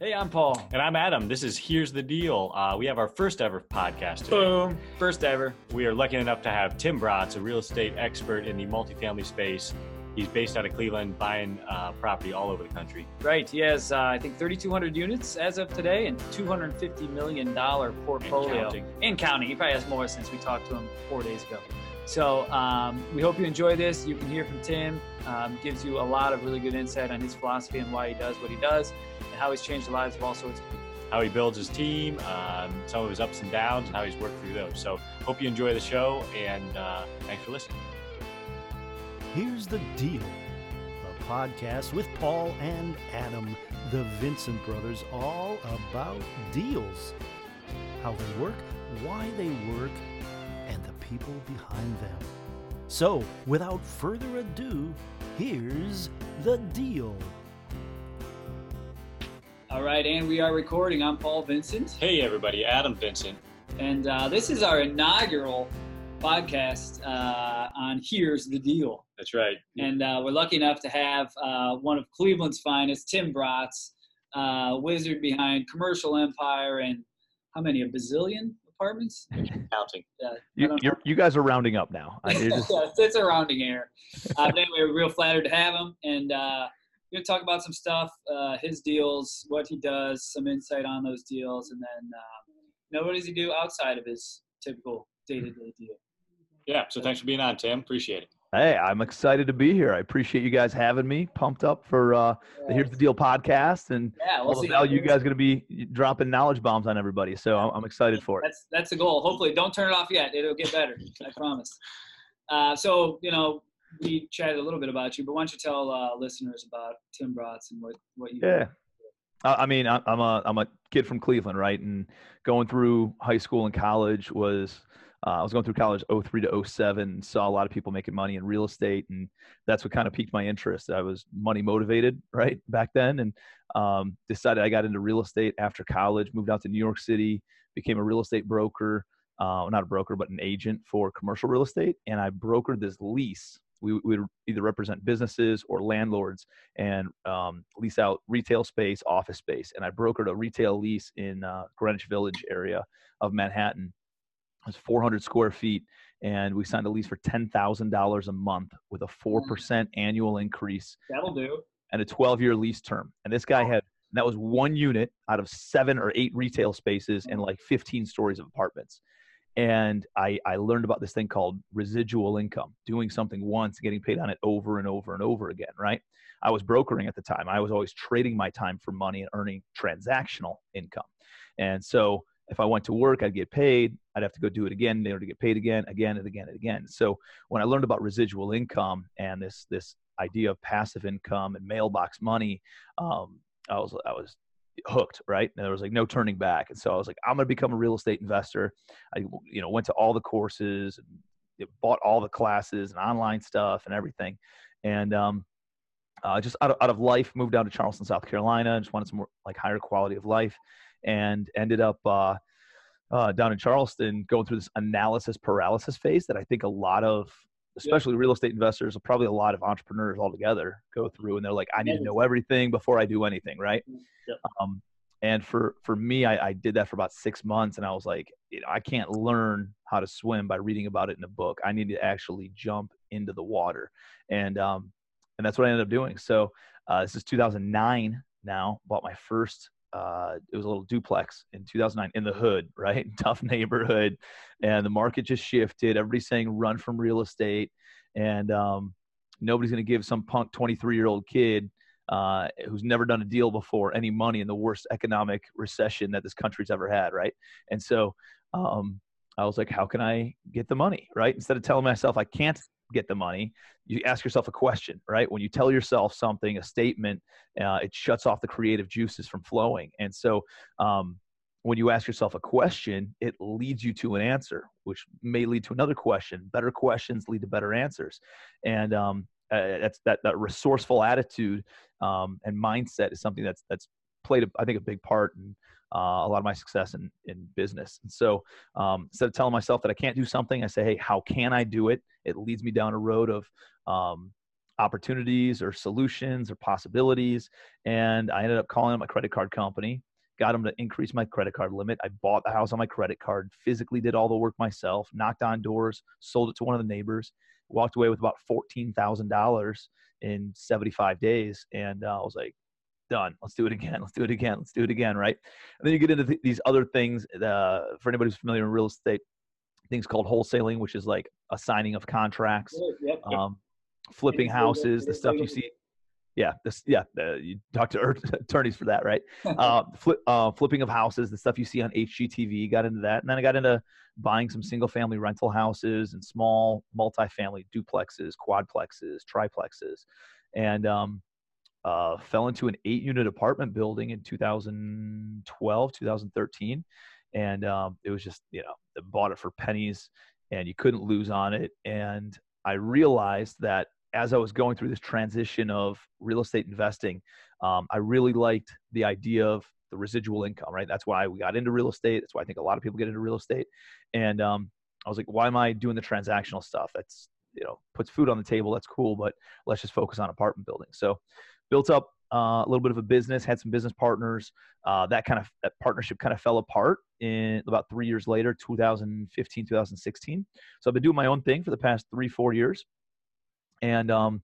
Hey, I'm Paul. And I'm Adam. This is Here's the Deal. Uh, we have our first ever podcast today. Boom. First ever. We are lucky enough to have Tim Bratz, a real estate expert in the multifamily space. He's based out of Cleveland, buying uh, property all over the country. Right. He has, uh, I think, 3,200 units as of today and $250 million portfolio. And counting. And counting. He probably has more since we talked to him four days ago. So um, we hope you enjoy this. You can hear from Tim. Um, gives you a lot of really good insight on his philosophy and why he does what he does and how he's changed the lives of all sorts of people. How he builds his team, um, some of his ups and downs, and how he's worked through those. So, hope you enjoy the show, and uh, thanks for listening. Here's the deal a podcast with Paul and Adam, the Vincent brothers, all about deals. How they work, why they work, and the people behind them. So, without further ado, here's the deal. All right, and we are recording. I'm Paul Vincent. Hey, everybody, Adam Vincent. And uh, this is our inaugural podcast uh, on Here's the Deal. That's right. And uh, we're lucky enough to have uh, one of Cleveland's finest, Tim Bratz, uh, wizard behind Commercial Empire and how many? A bazillion apartments? Counting. Yeah, You, you're, you guys are rounding up now. I- it is- yeah, it's a rounding error. Uh, anyway, we're real flattered to have him, and uh, we're gonna talk about some stuff, uh, his deals, what he does, some insight on those deals, and then uh, you know what does he do outside of his typical day-to-day deal. Yeah, so thanks for being on, Tim. Appreciate it. Hey, I'm excited to be here. I appreciate you guys having me. Pumped up for uh, the Here's the Deal podcast and Yeah, we'll all the see. how value you guys going to be dropping knowledge bombs on everybody. So I'm, I'm excited for it. That's that's the goal. Hopefully, don't turn it off yet. It'll get better. I promise. Uh, so you know, we chatted a little bit about you, but why don't you tell uh, listeners about Tim Bratz and what what you Yeah. I I mean, I'm a I'm a kid from Cleveland, right? And going through high school and college was uh, I was going through college 03 to 07 saw a lot of people making money in real estate, and that's what kind of piqued my interest. I was money motivated, right, back then, and um, decided I got into real estate after college. Moved out to New York City, became a real estate broker, uh, not a broker, but an agent for commercial real estate, and I brokered this lease. We would either represent businesses or landlords and um, lease out retail space, office space. And I brokered a retail lease in uh, Greenwich Village area of Manhattan. It was 400 square feet, and we signed a lease for $10,000 a month with a 4% mm. annual increase That'll do. and a 12 year lease term. And this guy had, that was one unit out of seven or eight retail spaces and like 15 stories of apartments. And I, I learned about this thing called residual income, doing something once, getting paid on it over and over and over again, right? I was brokering at the time. I was always trading my time for money and earning transactional income. And so if I went to work, I'd get paid. I'd have to go do it again in order to get paid again, again and again and again. So when I learned about residual income and this this idea of passive income and mailbox money, um, I was I was hooked, right? And there was like no turning back. And so I was like, I'm going to become a real estate investor. I you know went to all the courses, bought all the classes and online stuff and everything, and um, uh, just out of, out of life moved down to Charleston, South Carolina, and just wanted some more like higher quality of life, and ended up. Uh, uh, down in Charleston, going through this analysis paralysis phase that I think a lot of, especially real estate investors, probably a lot of entrepreneurs altogether go through, and they're like, I need to know everything before I do anything, right? Yep. Um, and for for me, I, I did that for about six months, and I was like, you know, I can't learn how to swim by reading about it in a book. I need to actually jump into the water, and um, and that's what I ended up doing. So uh, this is 2009 now. Bought my first. Uh, it was a little duplex in 2009 in the hood, right? Tough neighborhood, and the market just shifted. Everybody's saying run from real estate, and um, nobody's going to give some punk 23 year old kid uh, who's never done a deal before any money in the worst economic recession that this country's ever had, right? And so um, I was like, how can I get the money, right? Instead of telling myself I can't get the money, you ask yourself a question, right? When you tell yourself something, a statement, uh, it shuts off the creative juices from flowing. And so um, when you ask yourself a question, it leads you to an answer, which may lead to another question. Better questions lead to better answers. And um, uh, that's that that resourceful attitude um, and mindset is something that's that's played I think a big part in uh, a lot of my success in in business. And so um, instead of telling myself that I can't do something, I say, hey, how can I do it? It leads me down a road of um, opportunities or solutions or possibilities. And I ended up calling my credit card company, got them to increase my credit card limit. I bought the house on my credit card, physically did all the work myself, knocked on doors, sold it to one of the neighbors, walked away with about $14,000 in 75 days. And uh, I was like, done. Let's do it again. Let's do it again. Let's do it again. Right. And then you get into th- these other things. Uh, for anybody who's familiar in real estate, things called wholesaling, which is like a signing of contracts, Yep. um, flipping houses, the stuff you see. Yeah, this yeah. Uh, you talk to attorneys for that, right? uh, flip, uh, flipping of houses, the stuff you see on HGTV. Got into that, and then I got into buying some single-family rental houses and small multifamily duplexes, quadplexes, triplexes, and um, uh, fell into an eight-unit apartment building in 2012, 2013, and um, it was just you know bought it for pennies, and you couldn't lose on it, and I realized that as I was going through this transition of real estate investing, um, I really liked the idea of the residual income, right? That's why we got into real estate. That's why I think a lot of people get into real estate. And um, I was like, why am I doing the transactional stuff? That's, you know, puts food on the table. That's cool, but let's just focus on apartment building. So built up uh, a little bit of a business, had some business partners. Uh, that kind of that partnership kind of fell apart in about three years later, 2015, 2016. So I've been doing my own thing for the past three, four years and um,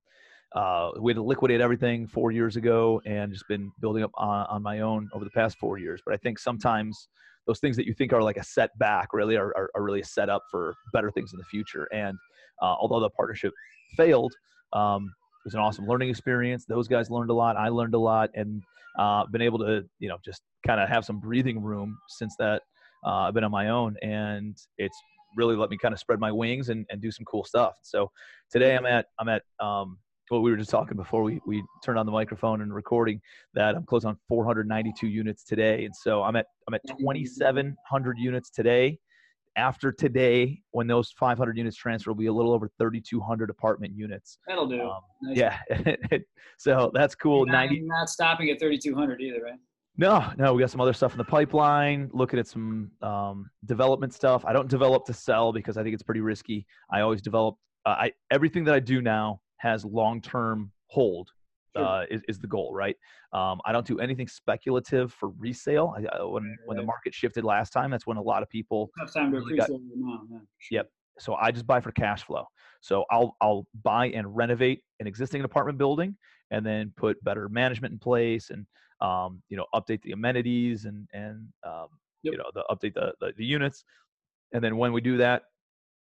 uh, we had to liquidate everything four years ago and just been building up on, on, my own over the past four years but i think sometimes those things that you think are like a setback really are, are, are really a setup for better things in the future and uh, although the partnership failed um, was an awesome learning experience those guys learned a lot i learned a lot and uh, been able to you know just kind of have some breathing room since that uh, i've been on my own and it's really let me kind of spread my wings and, and do some cool stuff. So today I'm at I'm at um, well, we were just talking before we, we turned on the microphone and recording that I'm close on 492 units today. And so I'm at, I'm at 2,700 units today. After today, when those 500 units transfer, will be a little over 3,200 apartment units. That'll do. Um, nice. Yeah. so that's cool. You're not, 90. not stopping at 3,200 either, right? No, no, we got some other stuff in the pipeline. Looking at some um, development stuff. I don't develop to sell because I think it's pretty risky. I always develop. Uh, I everything that I do now has long term hold. Sure. Uh, is, is the goal, right? Um, I don't do anything speculative for resale. I, uh, when right, when the market shifted last time, that's when a lot of people. Tough time to really got. Yeah, sure. Yep. So I just buy for cash flow. So I'll I'll buy and renovate an existing apartment building, and then put better management in place and um, you know update the amenities and and um, yep. you know the update the, the, the units and then when we do that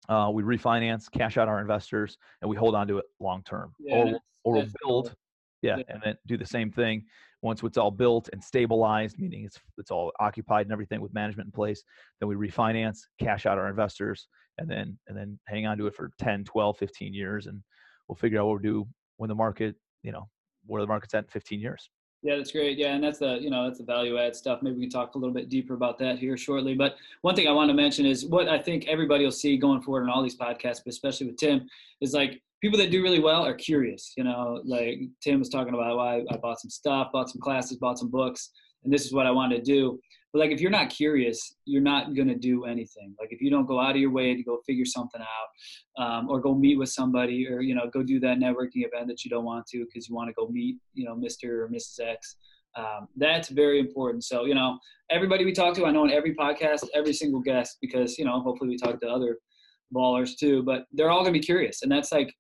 uh, we refinance cash out our investors and we hold on to it long term yeah, or or that's build. Yeah, yeah, and then do the same thing once it's all built and stabilized meaning it's it's all occupied and everything with management in place then we refinance cash out our investors and then and then hang on to it for 10 12 15 years and we'll figure out what we'll do when the market you know where the market's at in 15 years yeah, that's great. Yeah, and that's the you know that's the value add stuff. Maybe we can talk a little bit deeper about that here shortly. But one thing I want to mention is what I think everybody will see going forward in all these podcasts, but especially with Tim, is like people that do really well are curious. You know, like Tim was talking about why I bought some stuff, bought some classes, bought some books, and this is what I wanted to do. But like if you're not curious, you're not gonna do anything. Like if you don't go out of your way to go figure something out, um, or go meet with somebody, or you know go do that networking event that you don't want to because you want to go meet you know Mr. or Mrs. X. Um, that's very important. So you know everybody we talk to, I know in every podcast, every single guest, because you know hopefully we talk to other ballers too, but they're all gonna be curious, and that's like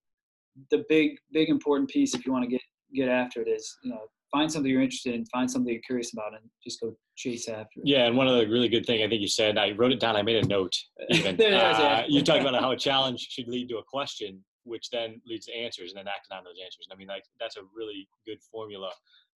the big big important piece if you want to get get after it is you know find something you're interested in, find something you're curious about, and just go chase after it. Yeah, and one of the really good thing I think you said, I wrote it down. I made a note. Even uh, yeah. you talked about how a challenge should lead to a question, which then leads to answers, and then acting on those answers. I mean, like that's a really good formula.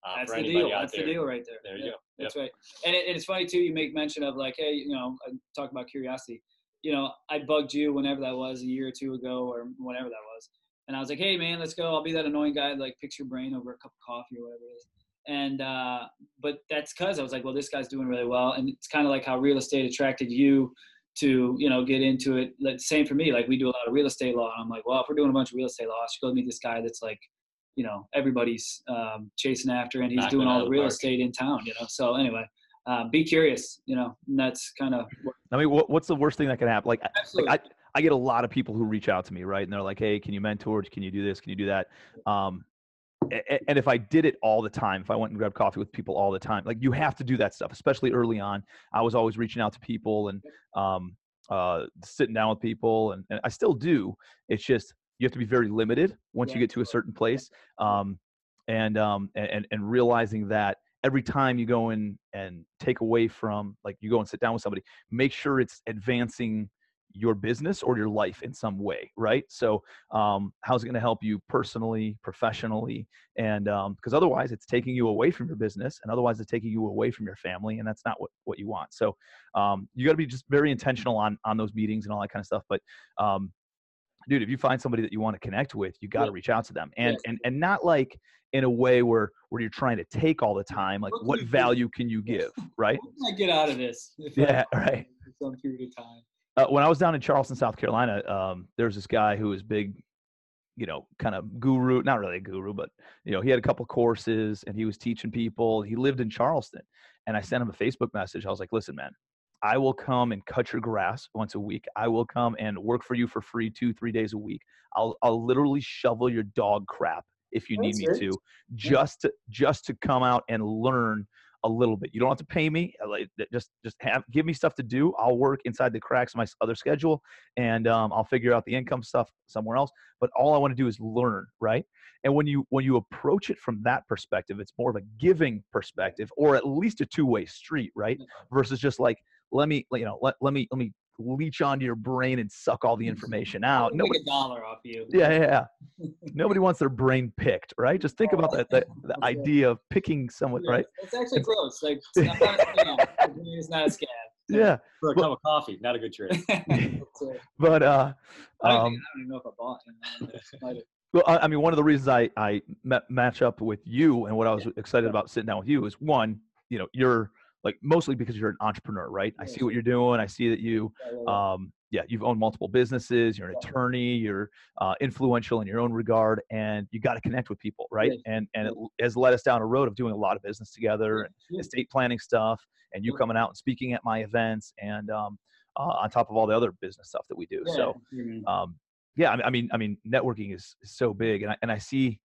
Uh, that's for the anybody deal. out That's there. the deal right there. There you yeah, go. That's right. And it, it's funny too. You make mention of like, hey, you know, I talk about curiosity. You know, I bugged you whenever that was a year or two ago, or whenever that was, and I was like, hey man, let's go. I'll be that annoying guy that like picks your brain over a cup of coffee or whatever it is and uh, but that's because I was like, well, this guy's doing really well, and it's kind of like how real estate attracted you to you know get into it. Like, same for me. Like we do a lot of real estate law, and I'm like, well, if we're doing a bunch of real estate law, I should go meet this guy that's like, you know, everybody's um, chasing after, and he's doing all the real park. estate in town. You know, so anyway. Uh, be curious, you know, and that's kind of. I mean, what, what's the worst thing that can happen? Like, like I, I get a lot of people who reach out to me, right? And they're like, "Hey, can you mentor? Can you do this? Can you do that?" Um, and if I did it all the time, if I went and grabbed coffee with people all the time, like you have to do that stuff, especially early on. I was always reaching out to people and um, uh, sitting down with people, and, and, I still do. It's just you have to be very limited once yeah. you get to a certain place, um, and, um, and and realizing that every time you go in and take away from, like you go and sit down with somebody, make sure it's advancing your business or your life in some way, right? So, um, how's it going to help you personally, professionally, and because um, otherwise, it's taking you away from your business, and otherwise, it's taking you away from your family, and that's not what what you want. So, um, you got to be just very intentional on on those meetings and all that kind of stuff. But, um, dude, if you find somebody that you want to connect with, you got to yeah. reach out to them, and yeah. and and not like in a way where where you're trying to take all the time. Like, what, what value can you give, right? What can I get out of this? Yeah, right. some period of time uh, when I was down in Charleston, South Carolina, um, there was this guy who was big, you know, kind of guru, not really a guru, but you know, he had a couple courses and he was teaching people. He lived in Charleston, and I sent him a Facebook message. I was like, "Listen, man, I will come and cut your grass once a week. I will come and work for you for free two, three days a week. I'll, I'll literally shovel your dog crap if you That's need me to, just to, just to come out and learn a little bit. You don't have to pay me. Just just have give me stuff to do. I'll work inside the cracks of my other schedule, and um, I'll figure out the income stuff somewhere else. But all I want to do is learn, right? And when you when you approach it from that perspective, it's more of a giving perspective, or at least a two way street, right? Versus just like let me you know let, let me let me leech onto your brain and suck all the information out. Nobody a dollar off you. Yeah, yeah. yeah. Nobody wants their brain picked, right? Just think about that the, the idea of picking someone, yeah, right? It's actually it's, close. Like it's not, a scam. It's not a scam. Yeah. For a cup of coffee, not a good trade. but uh I don't, um, think, I don't even know if I bought it. Well, I mean, one of the reasons I I met, match up with you and what I was excited about sitting down with you is one, you know, you're like mostly because you're an entrepreneur, right? I see what you're doing. I see that you, um, yeah, you've owned multiple businesses. You're an attorney. You're uh, influential in your own regard, and you got to connect with people, right? And and it has led us down a road of doing a lot of business together and estate planning stuff, and you coming out and speaking at my events, and um, uh, on top of all the other business stuff that we do. So, um, yeah, I mean, I mean, networking is, is so big, and I and I see,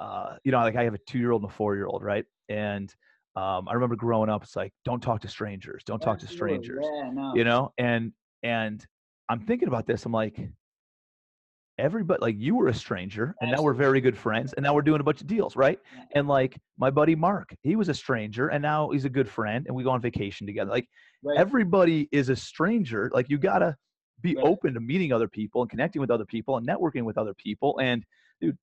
uh, you know, like I have a two year old and a four year old, right? And um, I remember growing up, it's like, don't talk to strangers, don't talk to strangers, yeah, no. you know? And, and I'm thinking about this. I'm like, everybody, like you were a stranger and Absolutely. now we're very good friends and now we're doing a bunch of deals. Right. And like my buddy, Mark, he was a stranger and now he's a good friend and we go on vacation together. Like right. everybody is a stranger. Like you gotta be right. open to meeting other people and connecting with other people and networking with other people. And dude,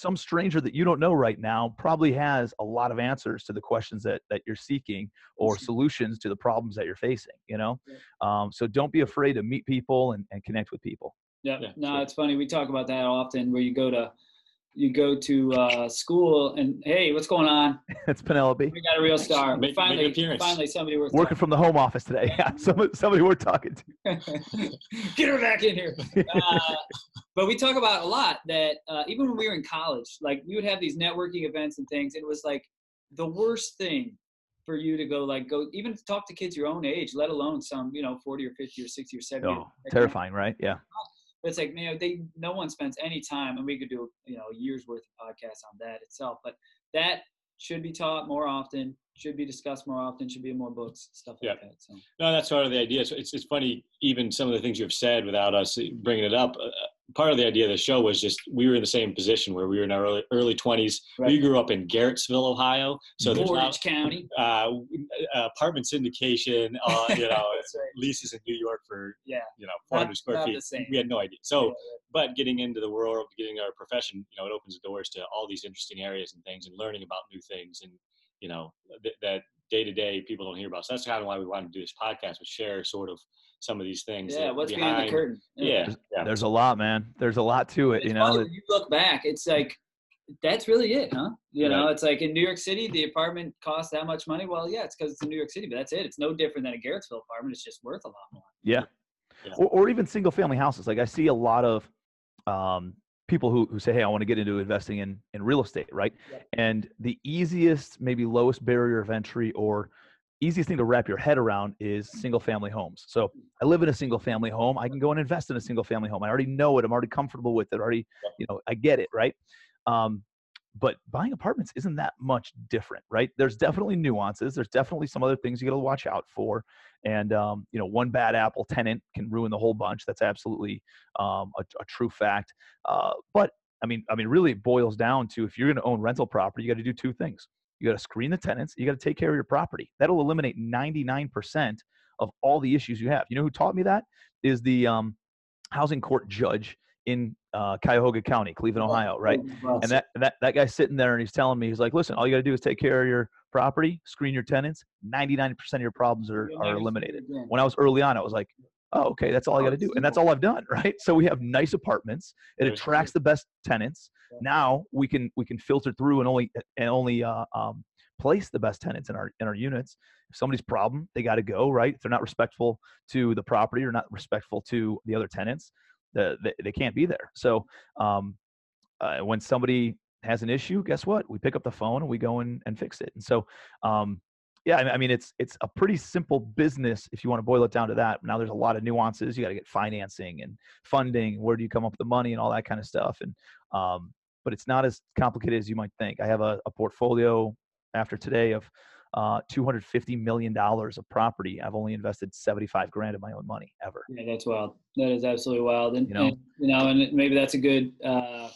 some stranger that you don't know right now probably has a lot of answers to the questions that, that you're seeking or solutions to the problems that you're facing you know? Um, so don't be afraid to meet people and, and connect with people. Yeah, yeah no it's funny we talk about that often where you go to you go to uh, school and hey, what's going on? it's Penelope. We got a real star. Make, finally, make finally, somebody worth working from the home office today. Yeah, somebody, somebody we're talking to. Get her back in here. Uh, but we talk about a lot that uh, even when we were in college, like we would have these networking events and things. And it was like the worst thing for you to go like go even talk to kids your own age, let alone some you know forty or fifty or sixty or seventy. Oh, terrifying, right? Yeah. But it's like, you know, they no one spends any time, and we could do you know a year's worth of podcasts on that itself. But that should be taught more often, should be discussed more often, should be in more books, stuff like yeah. that. So. No, that's sort of the idea. So it's it's funny, even some of the things you have said without us bringing it up. Uh, part of the idea of the show was just we were in the same position where we were in our early early twenties. Right. We grew up in Garrettsville, Ohio, so there's Portage County uh, apartment syndication. Uh, you know, right. leases in New York for yeah, you know, 400 square feet. We had no idea. So, yeah, but getting into the world, getting our profession, you know, it opens the doors to all these interesting areas and things, and learning about new things, and you know, th- that day to day people don't hear about. So that's kind of why we wanted to do this podcast, was share sort of some of these things. Yeah, what's behind, behind the curtain? Yeah, yeah, there's a lot, man. There's a lot to it. It's you know, when you look back, it's like that's really it, huh? You know, it's like in New York City, the apartment costs that much money. Well, yeah, it's because it's in New York City, but that's it. It's no different than a Garrettsville apartment. It's just worth a lot more. Yeah, yeah. Or, or even single family houses. Like I see a lot of um, people who, who say, Hey, I want to get into investing in, in real estate. Right. Yeah. And the easiest, maybe lowest barrier of entry or easiest thing to wrap your head around is single family homes. So I live in a single family home. I can go and invest in a single family home. I already know it. I'm already comfortable with it. Already, you know, I get it, right? Um, but buying apartments isn't that much different, right? There's definitely nuances. There's definitely some other things you got to watch out for. And um, you know, one bad apple tenant can ruin the whole bunch. That's absolutely um, a, a, true fact. Uh, but I mean, I mean, really, it boils down to if you're going to own rental property, you got to do two things. You got to screen the tenants. You got to take care of your property. That'll eliminate 99% of all the issues you have. You know who taught me that? Is the um, housing court judge in uh, Cuyahoga County, Cleveland, Ohio, right? And that, that that guy's sitting there and he's telling me, he's like, listen, all you got to do is take care of your property, screen your tenants. 99% of your problems are, are eliminated. When I was early on, I was like, oh, okay, that's all I got to do. And that's all I've done, right? So we have nice apartments. It attracts the best tenants. Now we can we can filter through and only and only uh, um, place the best tenants in our in our units. If somebody's problem, they got to go, right? If they're not respectful to the property or not respectful to the other tenants, the, they, they can't be there. So um, uh, when somebody has an issue, guess what? We pick up the phone and we go in and fix it. And so um, yeah, I mean, it's it's a pretty simple business if you want to boil it down to that. Now, there's a lot of nuances. You got to get financing and funding. Where do you come up with the money and all that kind of stuff? And um, but it's not as complicated as you might think. I have a, a portfolio after today of uh, 250 million dollars of property. I've only invested 75 grand of my own money ever. Yeah, that's wild. That is absolutely wild. And you know, and, you know, and maybe that's a good uh,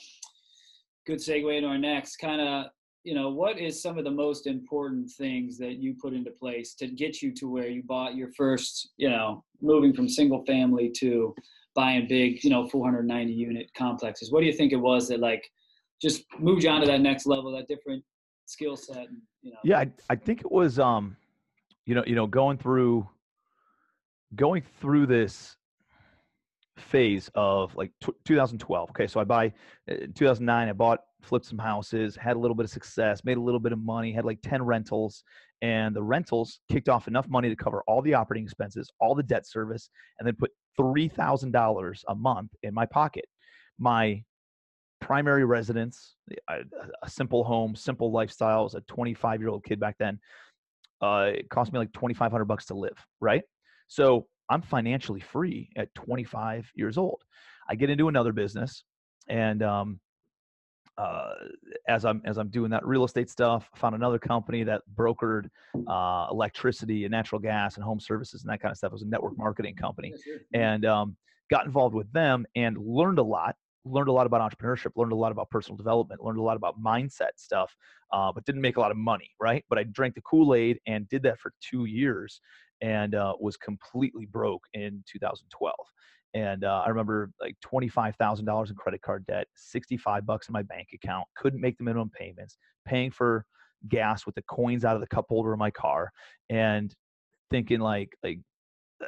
good segue into our next kind of you know what is some of the most important things that you put into place to get you to where you bought your first you know moving from single family to buying big you know 490 unit complexes what do you think it was that like just moved you on to that next level that different skill set know yeah I, I think it was um you know you know going through going through this phase of like t- 2012 okay so i buy uh, 2009 i bought flipped some houses, had a little bit of success, made a little bit of money, had like 10 rentals, and the rentals kicked off enough money to cover all the operating expenses, all the debt service, and then put $3,000 a month in my pocket. My primary residence, a simple home, simple lifestyle, as a 25 year old kid back then, uh, it cost me like 2,500 bucks to live, right? So I'm financially free at 25 years old. I get into another business and um, uh, as I'm as I'm doing that real estate stuff, I found another company that brokered uh, electricity and natural gas and home services and that kind of stuff. It was a network marketing company, and um, got involved with them and learned a lot. Learned a lot about entrepreneurship. Learned a lot about personal development. Learned a lot about mindset stuff, uh, but didn't make a lot of money. Right, but I drank the Kool Aid and did that for two years, and uh, was completely broke in 2012 and uh, I remember like twenty five thousand dollars in credit card debt, sixty five bucks in my bank account, couldn't make the minimum payments, paying for gas with the coins out of the cup holder of my car, and thinking like like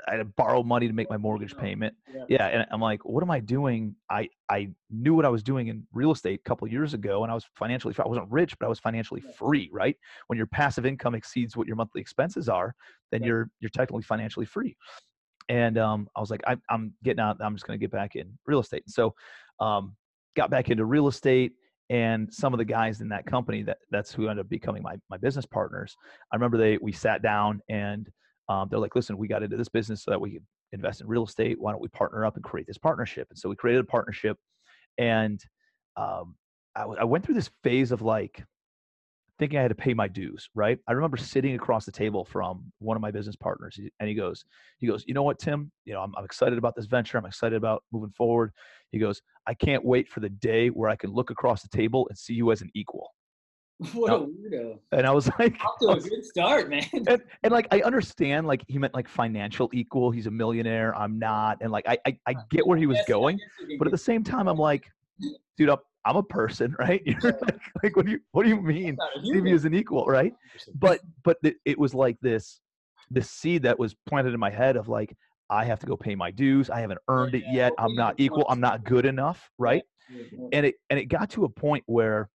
I had to borrow money to make my mortgage payment. Yeah. yeah. and I'm like, what am I doing? I I knew what I was doing in real estate a couple years ago, and I was financially I wasn't rich, but I was financially free. Right? When your passive income exceeds what your monthly expenses are, then yeah. you're you're technically financially free and um, I was like, I, am getting out. I'm just going to get back in real estate. And so, um, got back into real estate. And some of the guys in that company that that's who ended up becoming my my business partners. I remember they we sat down and um, they're like, listen, we got into this business so that we could invest in real estate. Why don't we partner up and create this partnership? And so we created a partnership. And um, I, I went through this phase of like thinking I had to pay my dues, right? I remember sitting across the table from one of my business partners and he goes, he goes, you know what, Tim, you know, I'm, I'm excited about this venture. I'm excited about moving forward. He goes, I can't wait for the day where I can look across the table and see you as an equal. What now, a weirdo. And I was like, off to a good start, man. And, and, like, I understand, like, he meant like financial equal. He's a millionaire. I'm not. And like, I, I, I get where he was going. But at the same time, I'm like, dude, I'm, I'm a person, right? You're like, like, what do you what do you mean? See me as an equal, right? But but it was like this this seed that was planted in my head of like I have to go pay my dues. I haven't earned it yet. I'm not equal. I'm not good enough, right? And it and it got to a point where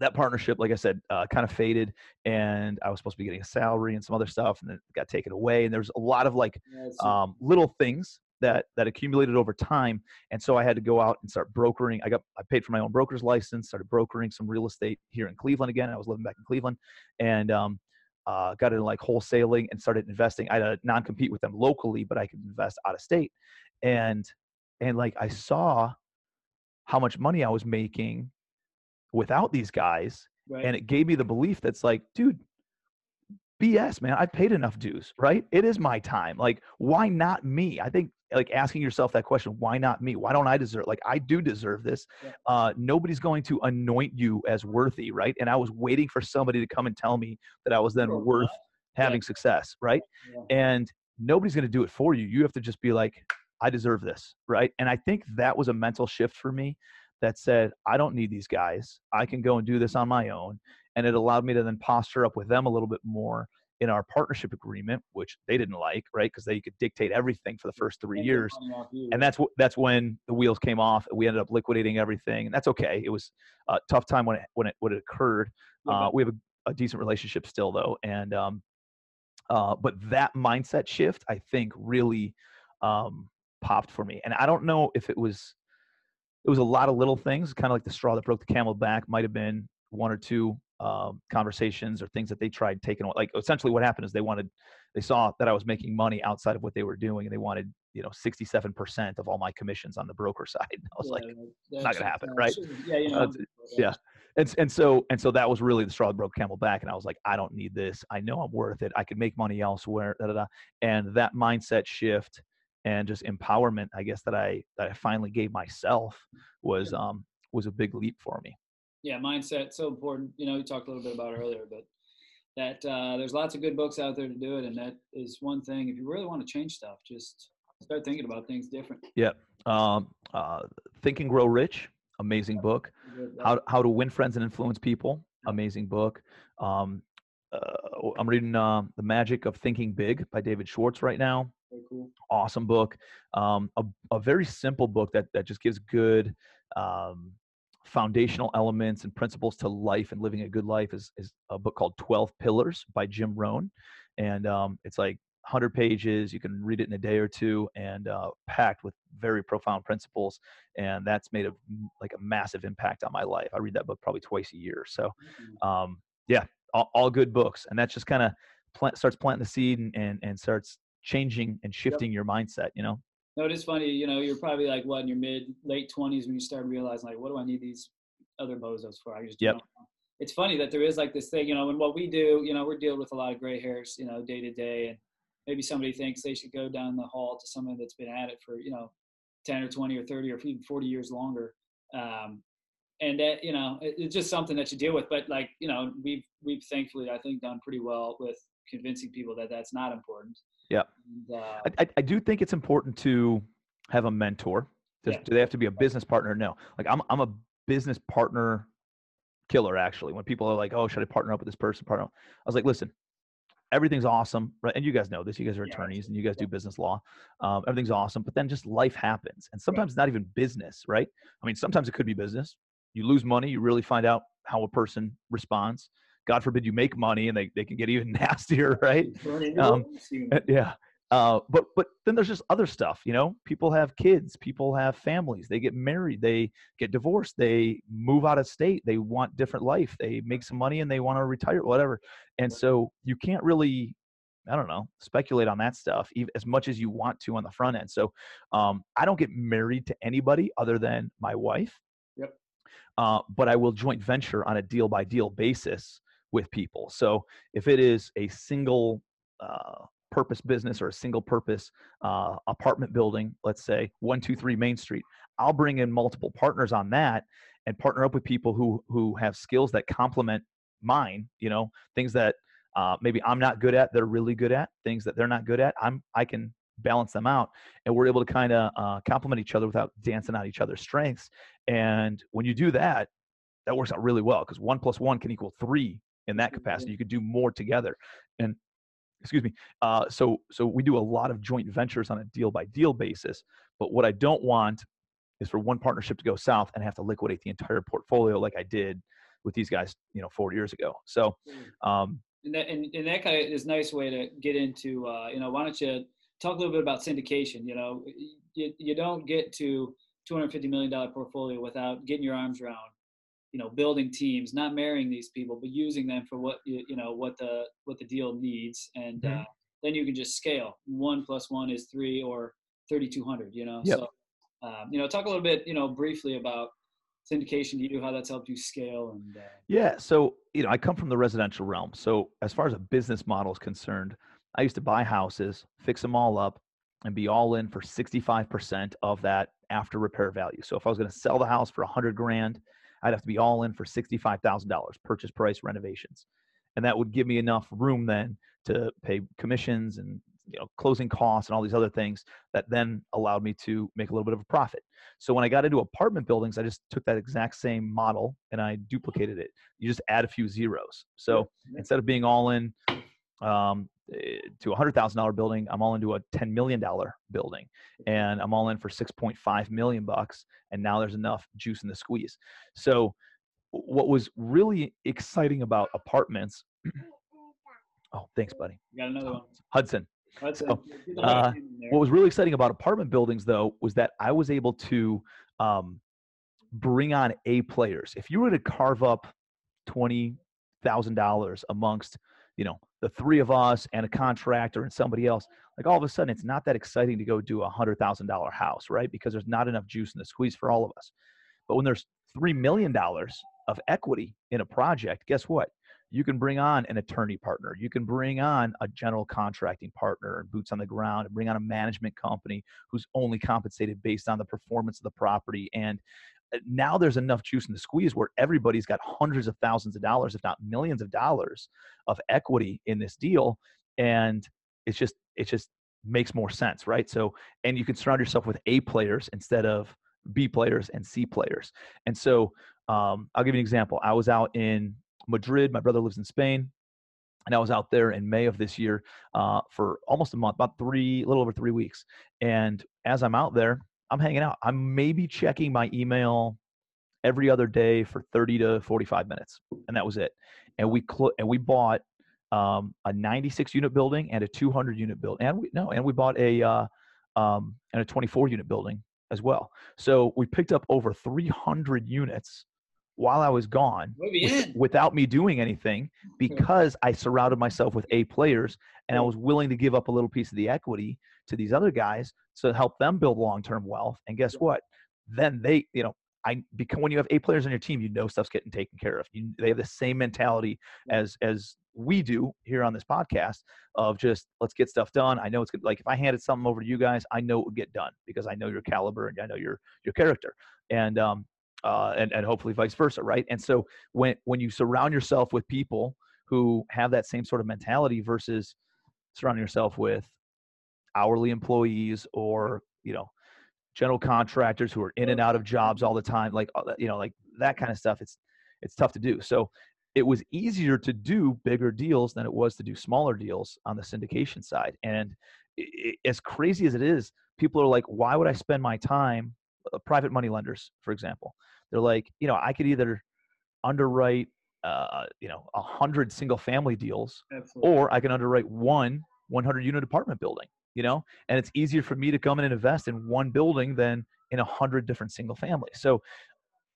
that partnership, like I said, uh, kind of faded, and I was supposed to be getting a salary and some other stuff, and then it got taken away. And there's a lot of like um, little things that that accumulated over time and so i had to go out and start brokering i got i paid for my own broker's license started brokering some real estate here in cleveland again i was living back in cleveland and um, uh, got into like wholesaling and started investing. I had a non compete with them locally, but I could invest out of state. And and like I saw how much money I was making without these guys, right. and it gave me the belief that's like, dude, BS, man. I paid enough dues, right? It is my time. Like, why not me? I think like asking yourself that question, why not me? Why don't I deserve? Like, I do deserve this. Yeah. Uh, nobody's going to anoint you as worthy, right? And I was waiting for somebody to come and tell me that I was then worth having yeah. success, right? Yeah. And nobody's going to do it for you. You have to just be like, I deserve this, right? And I think that was a mental shift for me that said, I don't need these guys. I can go and do this on my own and it allowed me to then posture up with them a little bit more in our partnership agreement, which they didn't like, right? Because they could dictate everything for the first three years, and that's what that's when the wheels came off. We ended up liquidating everything, and that's okay. It was a tough time when it when it when it occurred. Uh, we have a, a, decent relationship still, though, and um, uh, but that mindset shift, I think, really um, popped for me. And I don't know if it was it was a lot of little things, kind of like the straw that broke the camel back. Might have been one or two um, conversations or things that they tried taking. Like essentially, what happened is they wanted, they saw that I was making money outside of what they were doing, and they wanted, you know, sixty-seven percent of all my commissions on the broker side. And I was yeah, like, it's not gonna happen, right? Yeah, you know, uh, yeah. And, and so and so that was really the straw that broke camel back and i was like i don't need this i know i'm worth it i can make money elsewhere da, da, da. and that mindset shift and just empowerment i guess that i that i finally gave myself was um was a big leap for me yeah, mindset so important. You know, you talked a little bit about earlier, but that uh, there's lots of good books out there to do it, and that is one thing. If you really want to change stuff, just start thinking about things different. Yeah. Um, uh, Think and Grow Rich, amazing book. How How to Win Friends and Influence People, amazing book. Um, uh, I'm reading uh, The Magic of Thinking Big by David Schwartz right now. Very cool. Awesome book. Um, a, a very simple book that that just gives good um, foundational elements and principles to life and living a good life is, is a book called 12 Pillars by Jim Rohn. And um, it's like 100 pages. You can read it in a day or two and uh, packed with very profound principles. And that's made a, like a massive impact on my life. I read that book probably twice a year. So, mm-hmm. um, yeah, all, all, good books. And that just kind of plant, starts planting the seed and, and, and starts changing and shifting yep. your mindset, you know? No, it is funny. You know, you're probably like what in your mid late twenties when you start realizing like, what do I need these other bozos for? I just yep. It's funny that there is like this thing, you know, and what we do, you know, we're dealing with a lot of gray hairs, you know, day to day, and maybe somebody thinks they should go down the hall to someone that's been at it for you know, ten or twenty or thirty or even forty years longer. Um, and that you know, it, it's just something that you deal with. But like you know, we've we've thankfully I think done pretty well with convincing people that that's not important. Yeah. And, uh, I, I do think it's important to have a mentor. Does, yeah. Do they have to be a business partner? No. Like I'm, I'm a business partner killer actually. When people are like, "Oh, should I partner up with this person?" Partner, I was like, "Listen, everything's awesome, right? And you guys know this. You guys are attorneys and you guys do business law. Um, everything's awesome, but then just life happens, and sometimes right. it's not even business, right? I mean, sometimes it could be business. You lose money, you really find out how a person responds. God forbid you make money and they, they can get even nastier, right? Um, yeah. Uh, but but then there's just other stuff, you know. People have kids, people have families, they get married, they get divorced, they move out of state, they want different life, they make some money and they want to retire, whatever. And so you can't really, I don't know, speculate on that stuff even as much as you want to on the front end. So um, I don't get married to anybody other than my wife. Yep. Uh, but I will joint venture on a deal by deal basis with people. So if it is a single uh, purpose business or a single purpose uh, apartment building, let's say 123 Main Street, I'll bring in multiple partners on that and partner up with people who who have skills that complement mine. You know, things that uh, maybe I'm not good at, they're really good at. Things that they're not good at, I'm I can balance them out, and we're able to kind of uh, complement each other without dancing on each other's strengths. And when you do that, that works out really well because one plus one can equal three in that capacity. Mm-hmm. You could do more together. And excuse me. Uh, so so we do a lot of joint ventures on a deal by deal basis. But what I don't want is for one partnership to go south and have to liquidate the entire portfolio like I did with these guys, you know, four years ago. So. Mm. Um, and that, and, and that kind of is a nice way to get into, uh, you know, why don't you talk a little bit about syndication? You know, you, you don't get to $250 million portfolio without getting your arms around you know building teams not marrying these people but using them for what you, you know what the what the deal needs and mm-hmm. uh, then you can just scale. One plus one is three or 3200 you know? Yep. so um, you know talk a little bit you know briefly about syndication. To you how that's helped you scale and uh, yeah so you know i come from the residential realm. So as far as a business model is concerned i used to buy houses fix them all up and be all in for 65% of that after repair value. So if i was going to sell the house for 100 grand I'd have to be all in for $65,000 purchase price renovations. And that would give me enough room then to pay commissions and you know closing costs and all these other things that then allowed me to make a little bit of a profit. So when I got into apartment buildings, I just took that exact same model and I duplicated it. You just add a few zeros. So instead of being all in um, to a hundred thousand dollar building, I'm all into a ten million dollar building, and I'm all in for six point five million bucks. And now there's enough juice in the squeeze. So, what was really exciting about apartments? oh, thanks, buddy. got another one. Hudson. Hudson. So, uh, what was really exciting about apartment buildings, though, was that I was able to um, bring on A players. If you were to carve up twenty thousand dollars amongst, you know, the three of us and a contractor and somebody else, like all of a sudden it's not that exciting to go do a hundred thousand dollar house, right? Because there's not enough juice in the squeeze for all of us. But when there's three million dollars of equity in a project, guess what? You can bring on an attorney partner. You can bring on a general contracting partner and boots on the ground and bring on a management company who's only compensated based on the performance of the property. And now there's enough juice in the squeeze where everybody's got hundreds of thousands of dollars, if not millions of dollars of equity in this deal. And it's just, it just makes more sense, right? So, and you can surround yourself with A players instead of B players and C players. And so, um, I'll give you an example. I was out in Madrid. My brother lives in Spain. And I was out there in May of this year uh, for almost a month, about three, a little over three weeks. And as I'm out there, I'm hanging out. I'm maybe checking my email every other day for 30 to 45 minutes, and that was it. And we cl- and we bought um, a 96 unit building and a 200 unit building, and we no, and we bought a uh, um, and a 24 unit building as well. So we picked up over 300 units while I was gone with, without me doing anything because I surrounded myself with A players and I was willing to give up a little piece of the equity to these other guys to help them build long-term wealth. And guess what? Then they, you know, I because when you have A players on your team, you know stuff's getting taken care of. You, they have the same mentality as as we do here on this podcast of just let's get stuff done. I know it's good. Like if I handed something over to you guys, I know it would get done because I know your caliber and I know your your character. And um, uh, and and hopefully vice versa, right? And so when when you surround yourself with people who have that same sort of mentality versus surrounding yourself with hourly employees or you know general contractors who are in and out of jobs all the time like uh, you know like that kind of stuff it's it's tough to do. So it was easier to do bigger deals than it was to do smaller deals on the syndication side. And it, as crazy as it is people are like why would i spend my time uh, private money lenders for example they're like you know i could either underwrite uh, you know a hundred single family deals Absolutely. or i can underwrite one 100 unit apartment building you know and it's easier for me to come in and invest in one building than in a hundred different single families. So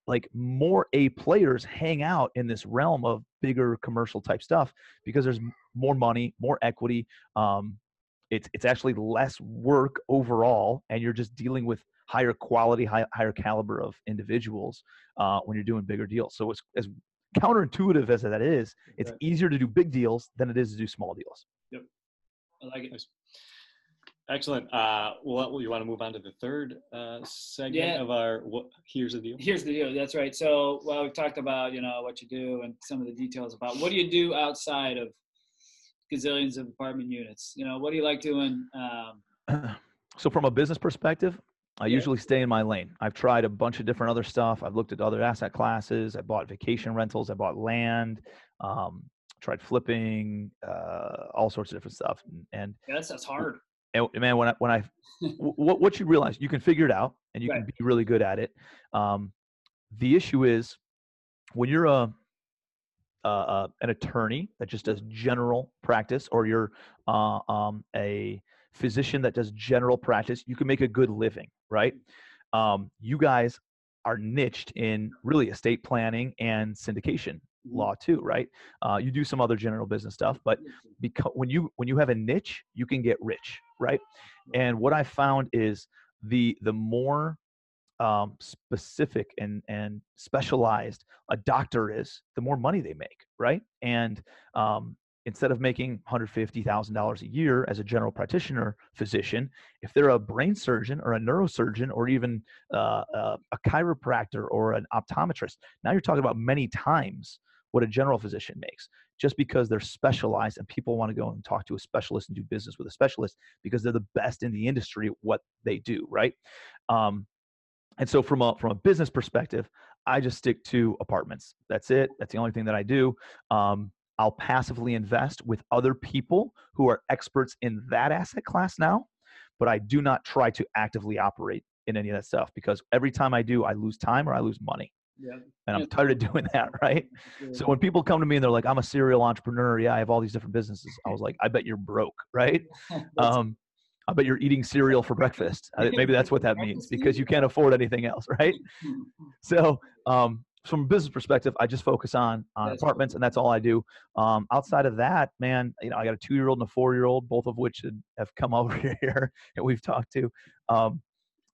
like more a players hang out in this realm of bigger commercial type stuff because there's more money more equity um, it's it's actually less work overall and you're just dealing with higher quality high, higher caliber of individuals uh, when you're doing bigger deals. So it's as counterintuitive as that is it's easier to do big deals than it is to do small deals. Yep. I like it Excellent. Uh, well, you want to move on to the third uh, segment yeah. of our what, here's the deal. Here's the deal. That's right. So, well, we've talked about you know what you do and some of the details about what do you do outside of gazillions of apartment units. You know, what do you like doing? Um, so, from a business perspective, I yeah. usually stay in my lane. I've tried a bunch of different other stuff. I've looked at other asset classes. I bought vacation rentals. I bought land. Um, tried flipping, uh, all sorts of different stuff. And, and yeah, that's, that's hard and man, when I, when I, what, what you realize, you can figure it out and you right. can be really good at it. Um, the issue is when you're a, uh, an attorney that just does general practice, or you're uh, um, a physician that does general practice, you can make a good living, right? Um, you guys are niched in really estate planning and syndication mm-hmm. law too, right? Uh, you do some other general business stuff, but because when you when you have a niche, you can get rich, right? And what I found is the the more um, specific and and specialized a doctor is, the more money they make, right? And um, instead of making $150,000 a year as a general practitioner physician, if they're a brain surgeon or a neurosurgeon or even uh, uh, a chiropractor or an optometrist, now you're talking about many times what a general physician makes just because they're specialized and people want to go and talk to a specialist and do business with a specialist because they're the best in the industry at what they do, right? Um, and so from a from a business perspective, I just stick to apartments. That's it. That's the only thing that I do. Um, I'll passively invest with other people who are experts in that asset class now, but I do not try to actively operate in any of that stuff because every time I do, I lose time or I lose money. Yeah. And I'm tired of doing that, right? So when people come to me and they're like, I'm a serial entrepreneur, yeah, I have all these different businesses. I was like, I bet you're broke, right? Um, I bet you're eating cereal for breakfast. Maybe that's what that means because you can't afford anything else, right? So um, from a business perspective, I just focus on on that's apartments, cool. and that's all I do. Um, outside of that, man, you know, I got a two year old and a four year old, both of which have come over here and we've talked to. Um,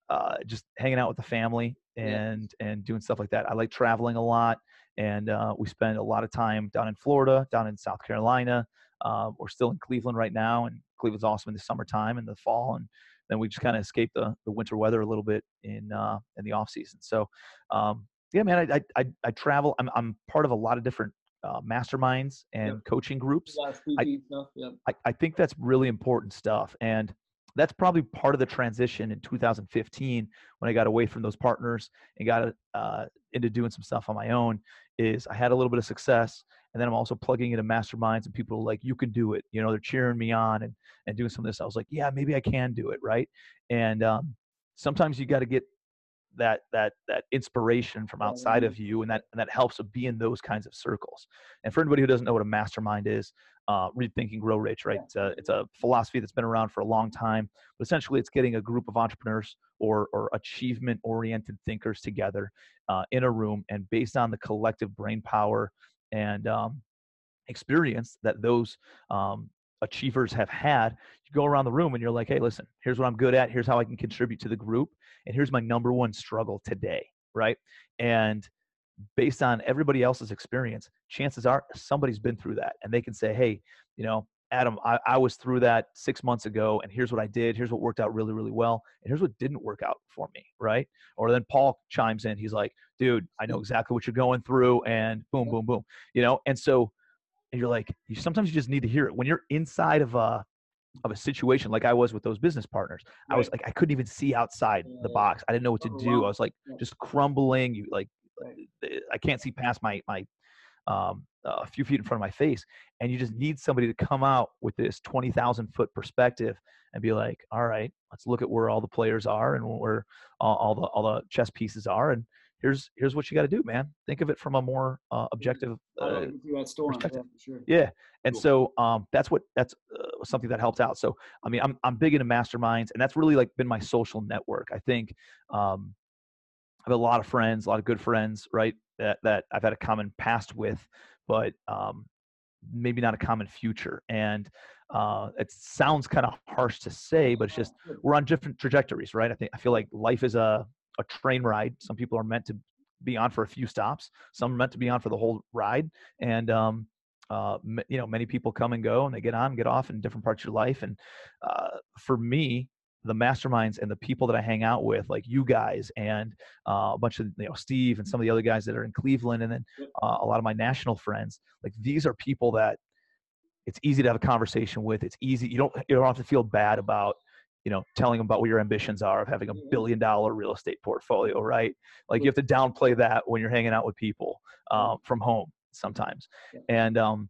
uh, just hanging out with the family and yeah. and doing stuff like that. I like traveling a lot, and uh, we spend a lot of time down in Florida, down in South Carolina. Uh, we're still in Cleveland right now, and Cleveland's awesome in the summertime and the fall, and then we just kind of escape the, the winter weather a little bit in uh, in the off season. So um, yeah, man, I, I, I travel. I'm, I'm part of a lot of different uh, masterminds and yep. coaching groups. I, yep. I, I think that's really important stuff. And that's probably part of the transition in 2015 when I got away from those partners and got uh, into doing some stuff on my own. Is I had a little bit of success, and then I'm also plugging into masterminds and people are like, "You can do it." You know, they're cheering me on and and doing some of this. I was like, "Yeah, maybe I can do it." Right, and um, sometimes you got to get that that that inspiration from outside of you and that and that helps to be in those kinds of circles and for anybody who doesn't know what a mastermind is uh, read think and grow rich right? It's a, it's a philosophy that's been around for a long time but essentially it's getting a group of entrepreneurs or or achievement oriented thinkers together uh, in a room and based on the collective brain power and um, experience that those um, achievers have had you go around the room and you're like hey listen here's what i'm good at. Here's how i can contribute to the group and here's my number one struggle today right? And based on everybody else's experience chances are somebody's been through that and they can say hey you know adam I, I was through that six months ago and here's what i did here's what worked out really really well and here's what didn't work out for me right or then paul chimes in he's like dude i know exactly what you're going through and boom boom boom you know and so and you're like you sometimes you just need to hear it when you're inside of a of a situation like I was with those business partners. I was like I couldn't even see outside the box. I didn't know what to do. I was like just crumbling. You like. I can't see past my my um, a few feet in front of my face, and you just need somebody to come out with this twenty thousand foot perspective and be like, all right, let's look at where all the players are and where all, all the all the chess pieces are, and here's here's what you got to do, man. Think of it from a more uh, objective uh, perspective. Yeah, sure. yeah. and cool. so um, that's what that's uh, something that helps out. So I mean, I'm I'm big into masterminds, and that's really like been my social network. I think um, I have a lot of friends, a lot of good friends, right? That that I've had a common past with, but um, maybe not a common future. And uh, it sounds kind of harsh to say, but it's just we're on different trajectories, right? I think I feel like life is a a train ride. Some people are meant to be on for a few stops. Some are meant to be on for the whole ride. And um, uh, you know, many people come and go, and they get on, get off in different parts of your life. And uh, for me, the masterminds and the people that I hang out with, like you guys and uh, a bunch of you know Steve and some of the other guys that are in Cleveland, and then uh, a lot of my national friends. Like these are people that it's easy to have a conversation with. It's easy. You don't you don't have to feel bad about you know, telling them about what your ambitions are of having a billion dollar real estate portfolio, right? Like you have to downplay that when you're hanging out with people um, from home sometimes, and um,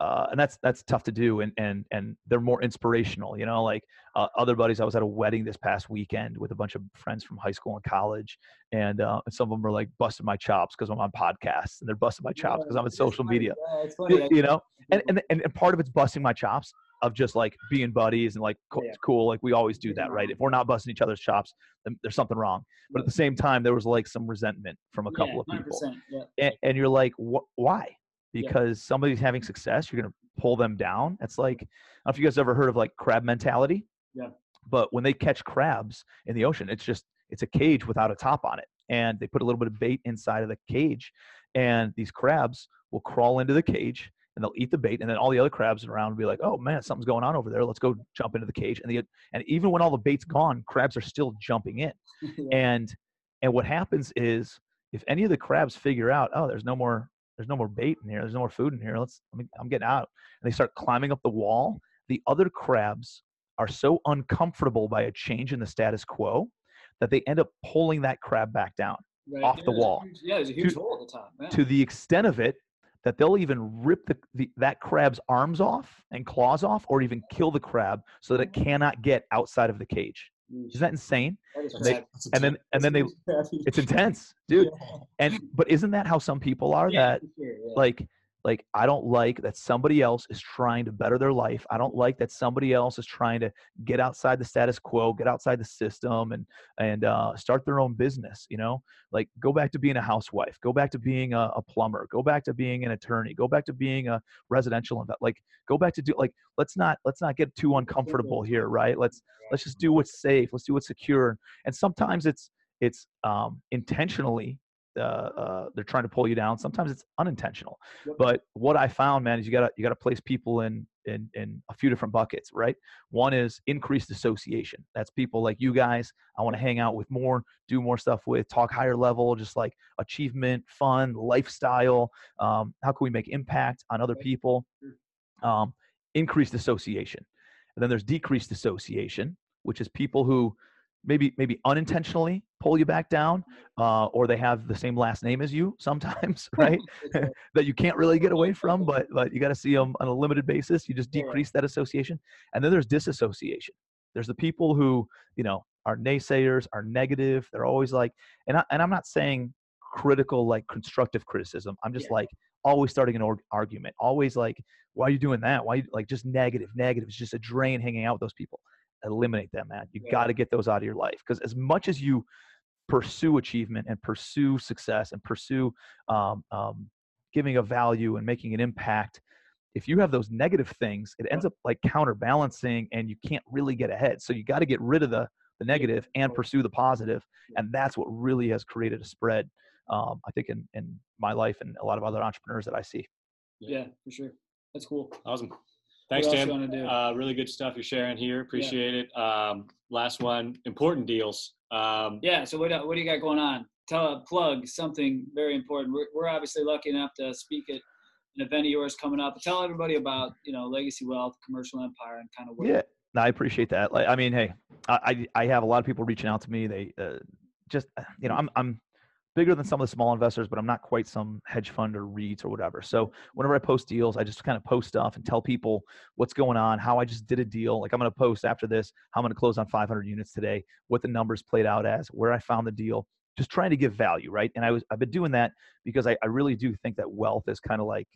uh, and that's that's tough to do, and and and they're more inspirational, you know. Like uh, other buddies, I was at a wedding this past weekend with a bunch of friends from high school and college, and, uh, and some of them were like busting my chops because I'm on podcasts, and they're busting my chops because I'm on social media, you know. And, and and part of it's busting my chops of just like being buddies and like cool, Yeah. cool like we always do that right if we're not busting each other's chops then there's something wrong but at the same time there was like some resentment from a couple of people yeah. and, and you're like wh- why Yeah. because somebody's having success you're going to pull them down it's like i don't know if you guys ever heard of like crab mentality Yeah. but when they catch crabs in the ocean it's just it's a cage without a top on it and they put a little bit of bait inside of the cage and these crabs will crawl into the cage and they'll eat the bait and then all the other crabs around will be like oh man something's going on over there let's go jump into the cage and the and even when all the bait's gone crabs are still jumping in Yeah. and and what happens is if any of the crabs figure out oh there's no more there's no more bait in here there's no more food in here let's I mean, i'm getting out and they start climbing up the wall the other crabs are so uncomfortable by a change in the status quo that they end up pulling that crab back down Right, off yeah, the wall. huge- yeah, there's a huge hole at the top. Yeah. to the extent of it that they'll even rip the, the that crab's arms off and claws off or even kill the crab so that it mm-hmm. cannot get outside of the cage Yeesh. isn't that insane? That is they- and then and then they it's intense dude. And but isn't that how some people are Yeah, that sure, yeah. like like i don't like that somebody else is trying to better their life. I don't like that somebody else is trying to get outside the status quo get outside the system and and uh, start their own business you know? Like go back to being a housewife go back to being a, a plumber go back to being an attorney go back to being a residential inve- like go back to do like let's not let's not get too uncomfortable here right? Let's let's just do what's safe let's do what's secure. And sometimes it's it's um intentionally uh, uh, they're trying to pull you down sometimes it's unintentional. Yep. but what i found man is you gotta you gotta place people in in in a few different buckets right? One is increased association. That's people like you guys i want to hang out with more do more stuff with talk higher level just like achievement fun lifestyle um, how can we make impact on other people? Um, increased association. And then there's decreased association which is people who maybe maybe unintentionally pull you back down uh, or they have the same last name as you sometimes right? That you can't really get away from but but you got to see them on a limited basis. You just decrease that association. And then there's disassociation. There's the people who you know are naysayers are negative. They're always like and, I, and i'm not saying critical like constructive criticism. I'm just Yeah. like always starting an org- argument. Always like why are you doing that? Why you, like just negative negative. It's just a drain hanging out with those people. Eliminate them man. You Yeah. got to get those out of your life. Because as much as you pursue achievement and pursue success and pursue um, um, giving a value and making an impact if you have those negative things it ends up like counterbalancing and you can't really get ahead so you got to get rid of the the negative and pursue the and that's what really has created a spread um, i think in, in my life and a lot of other entrepreneurs that i see Yeah, for sure. That's cool. Awesome. Thanks, else Tim. you wanna do? Uh, really good stuff you're sharing here. Appreciate it. Um, last one, important deals. Um, Yeah. So what do- what do you got going on? Tell a plug something very important. We're, we're obviously lucky enough to speak at an event of yours coming up. Tell everybody about you know Legacy Wealth, Commercial Empire, and kind of what. Yeah, no, I appreciate that. Like, I mean, hey, I I I have a lot of people reaching out to me. They uh, just uh, you know I'm I'm bigger than some of the small investors, but I'm not quite some hedge fund or REITs or whatever. So whenever I post deals, I just kind of post stuff and tell people what's going on, how I just did a deal. Like I'm going to post after this, how I'm going to close on 500 units today, what the numbers played out as, where I found the deal. Just trying to give value, right? And I was I've been doing that because I, I really do think that wealth is kind of like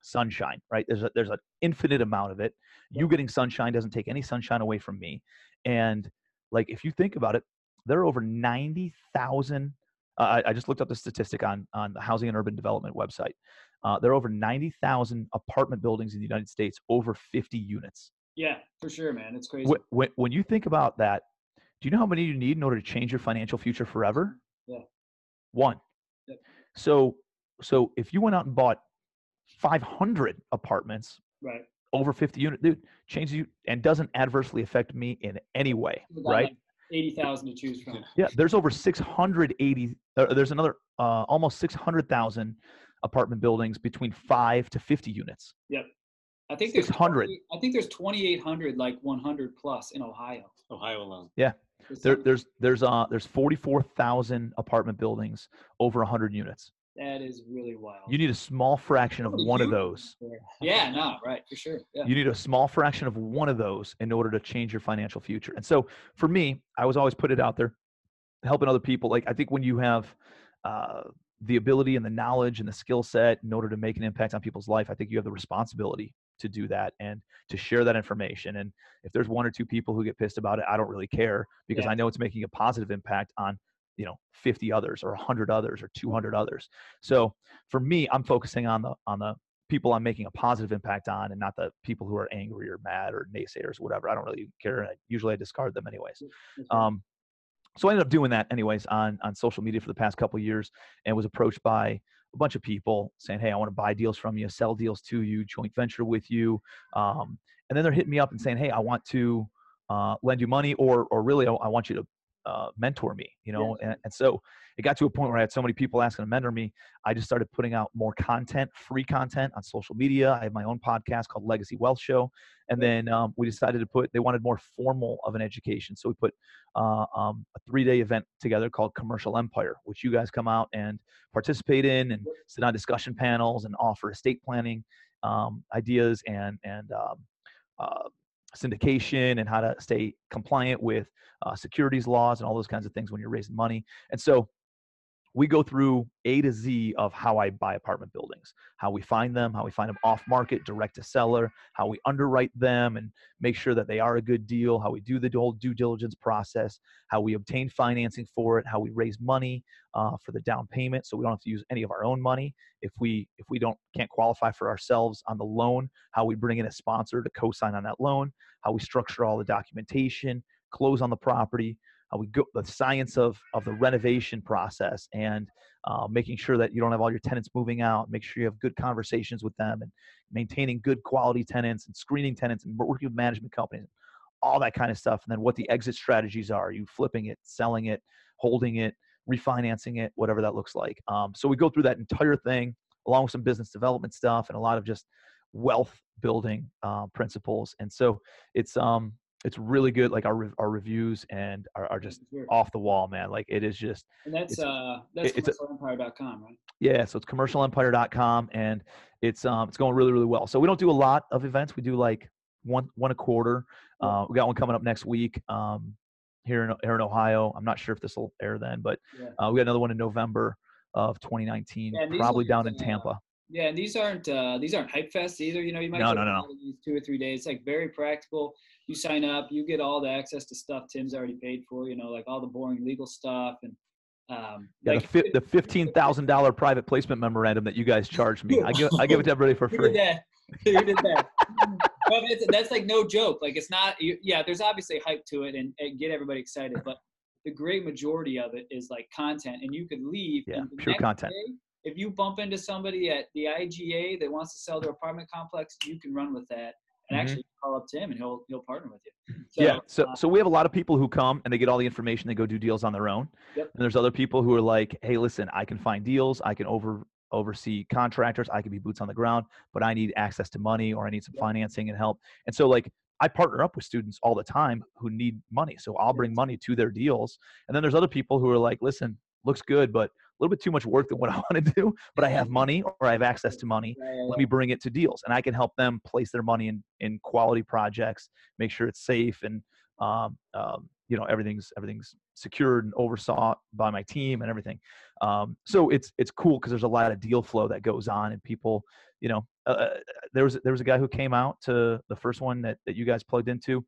sunshine, right? There's a, there's an infinite amount of it. You getting sunshine doesn't take any sunshine away from me. And like if you think about it, there are over 90,000 uh, I, I just looked up the statistic on on the Housing and Urban Development website. Uh, there are over 90,000 apartment buildings in the United States, over 50 units. Yeah, for sure, man. It's crazy. When, when, when you think about that, do you know how many you need in order to change your financial future forever? Yeah. One. Yep. So so if you went out and bought 500 apartments Right. over 50 unit, dude, changes you and doesn't adversely affect me in any way, right? Like, Eighty thousand to choose from. Yeah, there's over 680. Uh, there's another uh, almost 600,000 apartment buildings between five to 50 units. Yep. I think there's 100. I think there's twenty eight hundred, like one hundred plus in Ohio. Ohio alone. There's There, there's there's uh there's 44,000 apartment buildings over 100 units. That is really wild. You need a small fraction of one of those. yeah, no, right, for sure. Yeah. You need a small fraction of one of those in order to change your financial future. And so for me, I was always put it out there, helping other people. Like I think when you have uh, the ability and the knowledge and the skill set in order to make an impact on people's life, I think you have the responsibility to do that and to share that information. And if there's one or two people who get pissed about it, I don't really care because yeah. I know it's making a positive impact on you know 50 others or 100 others or 200 others. So for me i'm focusing on the on the people i'm making a positive impact on and not the people who are angry or mad or naysayers whatever. I don't really care usually i discard them anyways. Um, so i ended up doing that anyways on on social media for the past couple years and was approached by a bunch of people saying hey i want to buy deals from you sell deals to you joint venture with you. Um, and then they're hitting me up and saying hey i want to uh, lend you money or or really I, want you to uh, mentor me, you know? Yeah. And, and so it got to a point where I had so many people asking to mentor me. I just started putting out more content, free content on social media. I have my own podcast called Legacy Wealth Show. And then um, we decided to put, they wanted more formal of an education. So we put uh, um, a three day event together called Commercial Empire, which you guys come out and participate in and sit on discussion panels and offer estate planning um, ideas and, and, um, uh, syndication and how to stay compliant with uh, securities laws and all those kinds of things when you're raising money. And so we go through A to Z of how I buy apartment buildings, how we find them, how we find them off market, direct to seller, how we underwrite them and make sure that they are a good deal, how we do the whole due diligence process, how we obtain financing for it, how we raise money uh, for the down payment, so we don't have to use any of our own money. If we if we don't can't qualify for ourselves on the loan, how we bring in a sponsor to co-sign on that loan, how we structure all the documentation, close on the property uh, we go the science of of the renovation process and uh, making sure that you don't have all your tenants moving out make sure you have good conversations with them and maintaining good quality tenants and screening tenants and working with management companies all that kind of stuff and then what the exit strategies are. You flipping it selling it holding it refinancing it whatever that looks like. Um, so we go through that entire thing along with some business development stuff and a lot of just wealth building uh, principles. And so it's um it's really good. Like our our reviews and are, are just off the wall, man. Like it is just. And that's uh that's commercialempire.com, right? Yeah, so it's commercialempire.com, and it's um it's going really really well. So we don't do a lot of events. We do like one one a quarter. Uh, we got one coming up next week. Um, here in here in Ohio. I'm not sure if this will air then, but yeah. uh, we got another one in November of 2019, yeah, probably down in Tampa. Yeah, and these aren't uh, these aren't hype fests either. You know, you might no, no, no. These two or three days. It's like very practical. You sign up, you get all the access to stuff Tim's already paid for. You know, like all the boring legal stuff and. Um, yeah, like, the, fi- the fifteen thousand dollar private placement memorandum that you guys charged me, I give I give it to everybody for free. You did that. You did that's like no joke. Like it's not. Yeah, there's obviously hype to it and, and get everybody excited, but the great majority of it is like content, and you could leave. Yeah, pure content. Day, if you bump into somebody at the IGA that wants to sell their apartment complex, you can run with that and mm-hmm. actually call up Tim and he'll he'll partner with you. So, yeah. So uh, so we have a lot of people who come and they get all the information. They go do deals on their own. Yep. And there's other people who are like, hey, listen, I can find deals. I can over oversee contractors. I can be boots on the ground, but I need access to money or I need some yep. financing and help. And so like I partner up with students all the time who need money. So I'll bring money to their deals. And then there's other people who are like, listen, looks good, but a little bit too much work than what I want to do, but I have money or I have access to money. Let me bring it to deals, and I can help them place their money in in quality projects, make sure it's safe, and um, um, you know everything's everything's secured and oversaw by my team and everything. Um, so it's it's cool because there's a lot of deal flow that goes on, and people, you know, uh, uh, there was there was a guy who came out to the first one that that you guys plugged into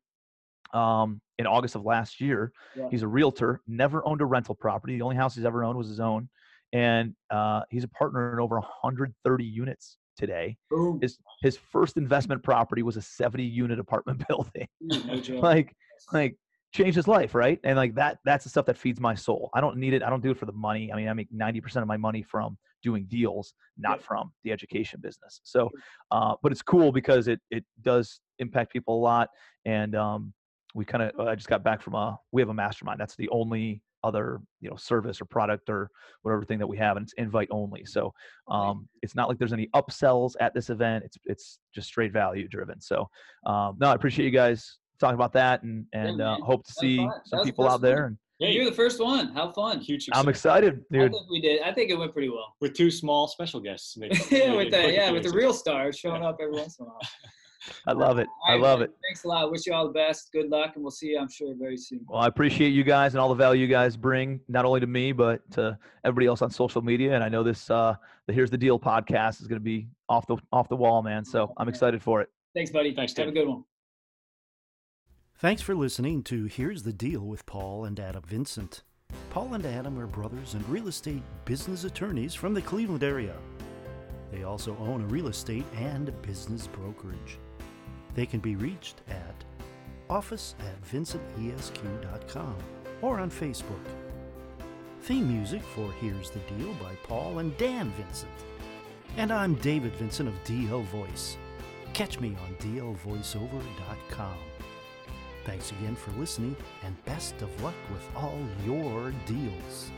um, in August of last year. Yeah. He's a realtor, never owned a rental property. The only house he's ever owned was his own and uh, he's a partner in over 130 units today. Ooh. His his first investment property was a 70 unit apartment building. like like changed his life, right? And like that that's the stuff that feeds my soul. I don't need it. I don't do it for the money. I mean, I make 90% of my money from doing deals, not yeah. from the education business. So, uh, but it's cool because it it does impact people a lot. And um, we kind of I just got back from a we have a mastermind. That's the only other you know service or product or whatever thing that we have and it's invite only so um, it's not like there's any upsells at this event it's it's just straight value driven so um, no i appreciate you guys talking about that and and uh, hope to see some people out there and yeah, you're the first one. How fun! Huge. Success. I'm excited, dude. I think we did. I think it went pretty well. With two small special guests. yeah, with the yeah, with the real stars showing up every once in a while. I love it. Right, I love man. it. Thanks a lot. Wish you all the best. Good luck, and we'll see you, I'm sure, very soon. Well, I appreciate you guys and all the value you guys bring, not only to me, but to everybody else on social media. And I know this, uh, the Here's the Deal podcast is going to be off the off the wall, man. So I'm excited for it. Thanks, buddy. Thanks, Have Tim. a good one. Thanks for listening to Here's the Deal with Paul and Adam Vincent. Paul and Adam are brothers and real estate business attorneys from the Cleveland area. They also own a real estate and business brokerage. They can be reached at office at vincentesq.com or on Facebook. Theme music for Here's the Deal by Paul and Dan Vincent. And I'm David Vincent of DL Voice. Catch me on dlvoiceover.com. Thanks again for listening, and best of luck with all your deals.